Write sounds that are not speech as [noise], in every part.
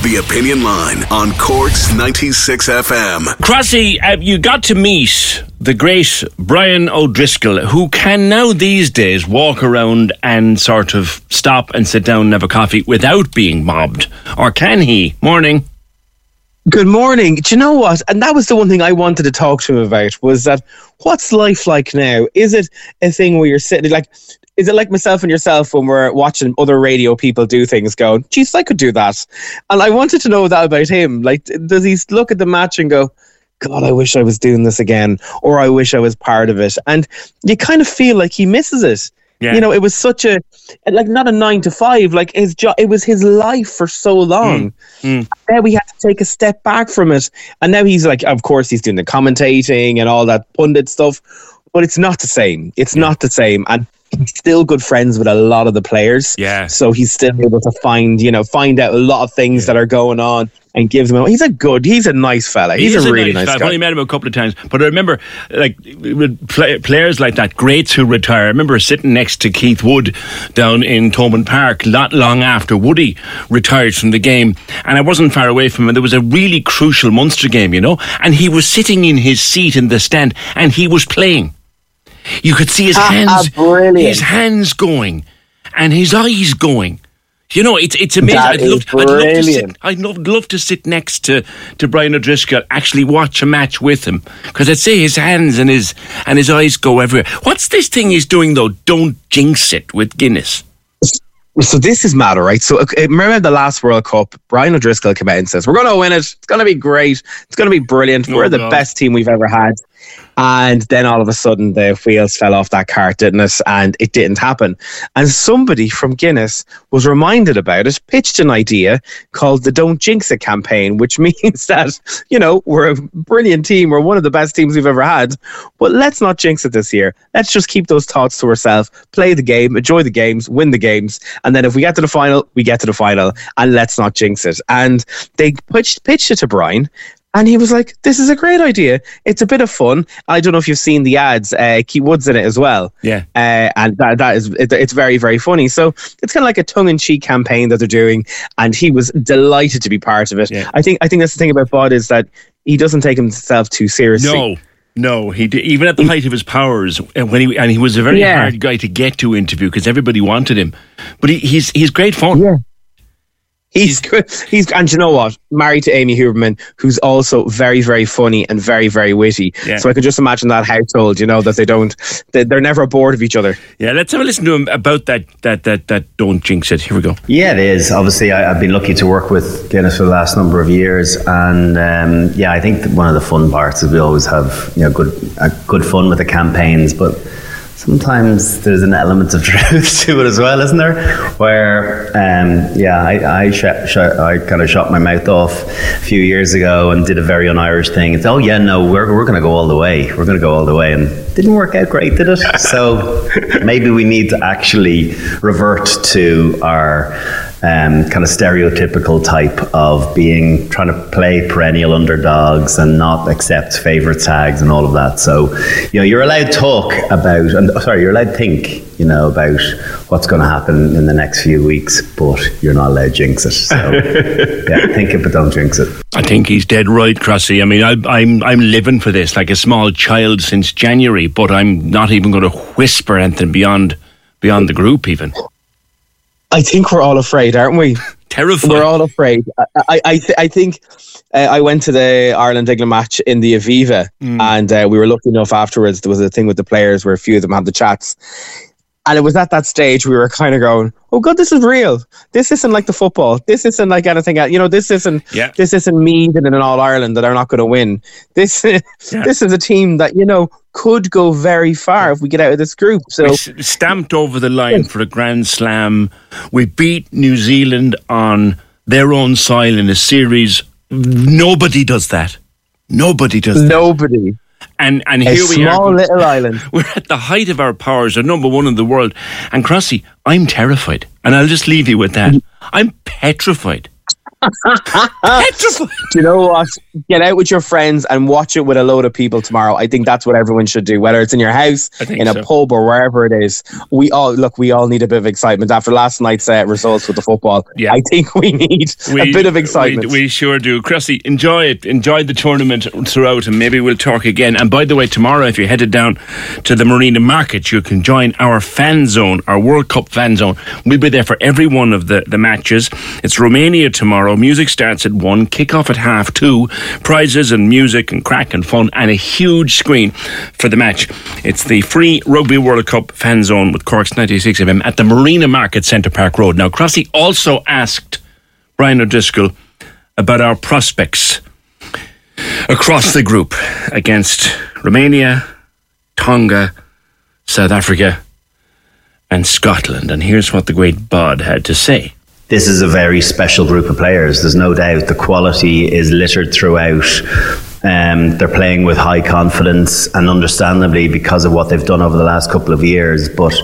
The Opinion Line on Cork's 96 FM. Crossy, uh, you got to meet the great Brian O'Driscoll, who can now these days walk around and sort of stop and sit down and have a coffee without being mobbed. Or can he? Morning. Good morning. Do you know what? And that was the one thing I wanted to talk to him about was that what's life like now? Is it a thing where you're sitting like is it like myself and yourself when we're watching other radio people do things going, geez, I could do that. And I wanted to know that about him. Like, does he look at the match and go, God, I wish I was doing this again, or I wish I was part of it? And you kind of feel like he misses it. Yeah. You know, it was such a like not a nine to five, like his job. It was his life for so long. Mm. Now we had to take a step back from it, and now he's like, of course, he's doing the commentating and all that pundit stuff, but it's not the same. It's not the same, and he's still good friends with a lot of the players. Yeah. So he's still able to find, you know, find out a lot of things that are going on and gives them. He's a good. He's a nice fella. He's, He is a really nice, guy. I've only met him a couple of times, but I remember like with play, players like that, greats who retire. I remember sitting next to Keith Wood down in Thomond Park not long after Woody retired from the game, and I wasn't far away from him. There was a really crucial Munster game, you know, and he was sitting in his seat in the stand, and he was playing. You could see his Ah, hands, ah, brilliant. his hands going, and his eyes going. You know, it's it's amazing. That I'd is love, I'd love to sit. brilliant. I'd love, love to sit next to, to Brian O'Driscoll, actually watch a match with him, because I'd say his hands and his and his eyes go everywhere. What's this thing he's doing though? Don't jinx it with Guinness. So this is matter, right? So remember the last World Cup, Brian O'Driscoll came out and says, "We're going to win it. It's going to be great. It's going to be brilliant. Oh, We're the God. best team we've ever had." And then all of a sudden, the wheels fell off that cart, didn't it? And it didn't happen. And somebody from Guinness was reminded about it, pitched an idea called the "Don't Jinx It" campaign, which [laughs] means that you know we're a brilliant team. We're one of the best teams we've ever had, but let's not jinx it this year. Let's just keep those thoughts to ourselves. Play the game, enjoy the games, win the games, and then if we get to the final, we get to the final, and let's not jinx it. And they pitched pitched it to Brian. And he was like, "This is a great idea. It's a bit of fun. I don't know if you've seen the ads. Uh, Keith Woods in it as well. Yeah. Uh, and that, that is it, it's very very funny. So it's kind of like a tongue in cheek campaign that they're doing, and he was delighted to be part of it. Yeah. I think I think that's the thing about Bud is that he doesn't take himself too seriously. No, no, he did, even at the height of his powers, and when he and he was a very Yeah. hard guy to get to interview because everybody wanted him, but he, he's he's great fun. Yeah. He's good. He's and you know what? Married to Amy Huberman, who's also very, very funny and very, very witty. Yeah. So I can just imagine that household. You know that they don't, they, they're never bored of each other. Yeah, let's have a listen to him about that that that that don't jinx it. Here we go. Yeah, it is. Obviously, I, I've been lucky to work with Guinness for the last number of years, and um, yeah, I think one of the fun parts is we always have you know good uh, good fun with the campaigns, but sometimes there's an element of [laughs] truth to it as well, isn't there? Where um, yeah, I I, sh- sh- I kind of shot my mouth off a few years ago and did a very un-Irish thing. It's oh yeah, no, we're we're going to go all the way. We're going to go all the way, and didn't work out great, did it? So maybe we need to actually revert to our um, kind of stereotypical type of being trying to play perennial underdogs and not accept favorite tags and all of that. So, you know, you're allowed to talk about, and sorry, you're allowed to think, you know, about what's going to happen in the next few weeks, but you're not allowed to jinx it. So, [laughs] yeah, think it, but don't jinx it. I think he's dead right, Crossy. I mean, I, I'm I'm living for this like a small child since January, but I'm not even going to whisper anything beyond beyond the group, even. I think we're all afraid, aren't we? [laughs] Terrified. We're all afraid. I I, I, th- I think uh, I went to the Ireland England match in the Aviva, mm. and uh, we were lucky enough afterwards. There was a thing with the players where a few of them had the chats, and it was at that stage we were kind of going, "Oh God, this is real. This isn't like the football. This isn't like anything else. You know, this isn't. Yeah. This isn't me and an All Ireland that are not going to win. This, [laughs] yeah. this is a team that you know could go very far if we get out of this group. So we stamped over the line for a Grand Slam. We beat New Zealand on their own soil in a series. Nobody does that. Nobody does. That. Nobody. And and a here we are. A small little island. [laughs] We're at the height of our powers, are number one in the world. And Crossy, I'm terrified. And I'll just leave you with that. Mm-hmm. I'm petrified. [laughs] Do [laughs] you know what? Get out with your friends and watch it with a load of people tomorrow. I think that's what everyone should do, whether it's in your house, in a pub, or wherever it is. We all look. We all need a bit of excitement after last night's uh, results with the football. Yeah. I think we need we, a bit of excitement. We, we sure do. Chrissy, enjoy it. Enjoy the tournament throughout, and maybe we'll talk again. And by the way, tomorrow, if you're headed down to the Marina Market, you can join our fan zone, our World Cup fan zone. We'll be there for every one of the, the matches. It's Romania tomorrow. Music starts at one, kick off at half two, prizes and music and crack and fun, and a huge screen for the match. It's the free Rugby World Cup fan zone with Cork's 96 FM at the Marina Market Centre Park Road. Now, Crossy also asked Brian O'Driscoll about our prospects across the group against Romania, Tonga, South Africa, and Scotland. And here's what the great Bod had to say this is a very special group of players. There's no doubt the quality is littered throughout. Um, they're playing with high confidence and understandably because of what they've done over the last couple of years. But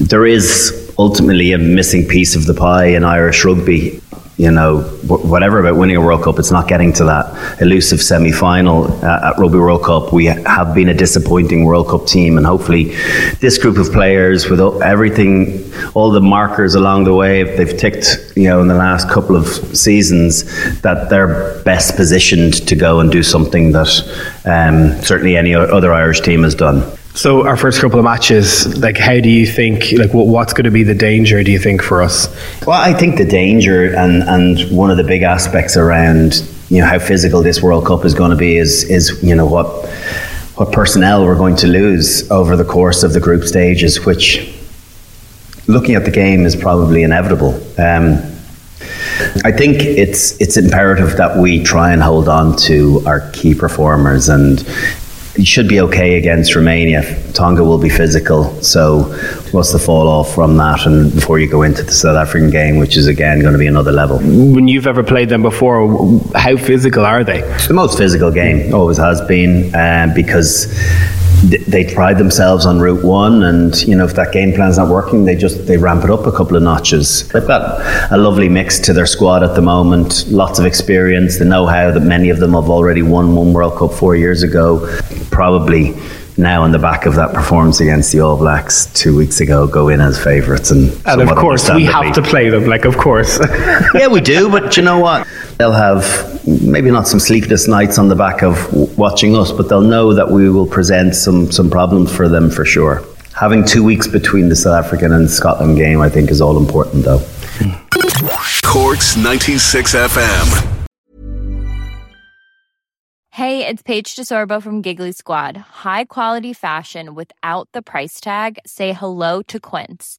there is ultimately a missing piece of the pie in Irish rugby you know, whatever about winning a World Cup, it's not getting to that elusive semi final uh, at Rugby World Cup. We have been a disappointing World Cup team, and hopefully, this group of players, with everything, all the markers along the way, they've ticked, you know, in the last couple of seasons, that they're best positioned to go and do something that um, certainly any other Irish team has done. So our first couple of matches, like how do you think, like what, what's going to be the danger? Do you think for us? Well, I think the danger and and one of the big aspects around you know how physical this World Cup is going to be is is you know what what personnel we're going to lose over the course of the group stages, which looking at the game is probably inevitable. Um, I think it's it's imperative that we try and hold on to our key performers and should be okay against Romania. Tonga will be physical, so what's the fall off from that? And before you go into the South African game, which is again going to be another level. When you've ever played them before, how physical are they? The most physical game always has been, uh, because they pride themselves on Route One, and you know if that game plan's not working, they just they ramp it up a couple of notches. They've got a lovely mix to their squad at the moment. Lots of experience, the know-how that many of them have already won one World Cup four years ago. Probably now on the back of that performance against the All Blacks two weeks ago, go in as favourites, and and of course we have to play them. Like of course, [laughs] yeah, we do. But you know what? They'll have maybe not some sleepless nights on the back of watching us, but they'll know that we will present some some problems for them for sure. Having two weeks between the South African and Scotland game, I think, is all important, though. Corks 96 FM. Hey, it's Paige DeSorbo from Giggly Squad. High quality fashion without the price tag? Say hello to Quince.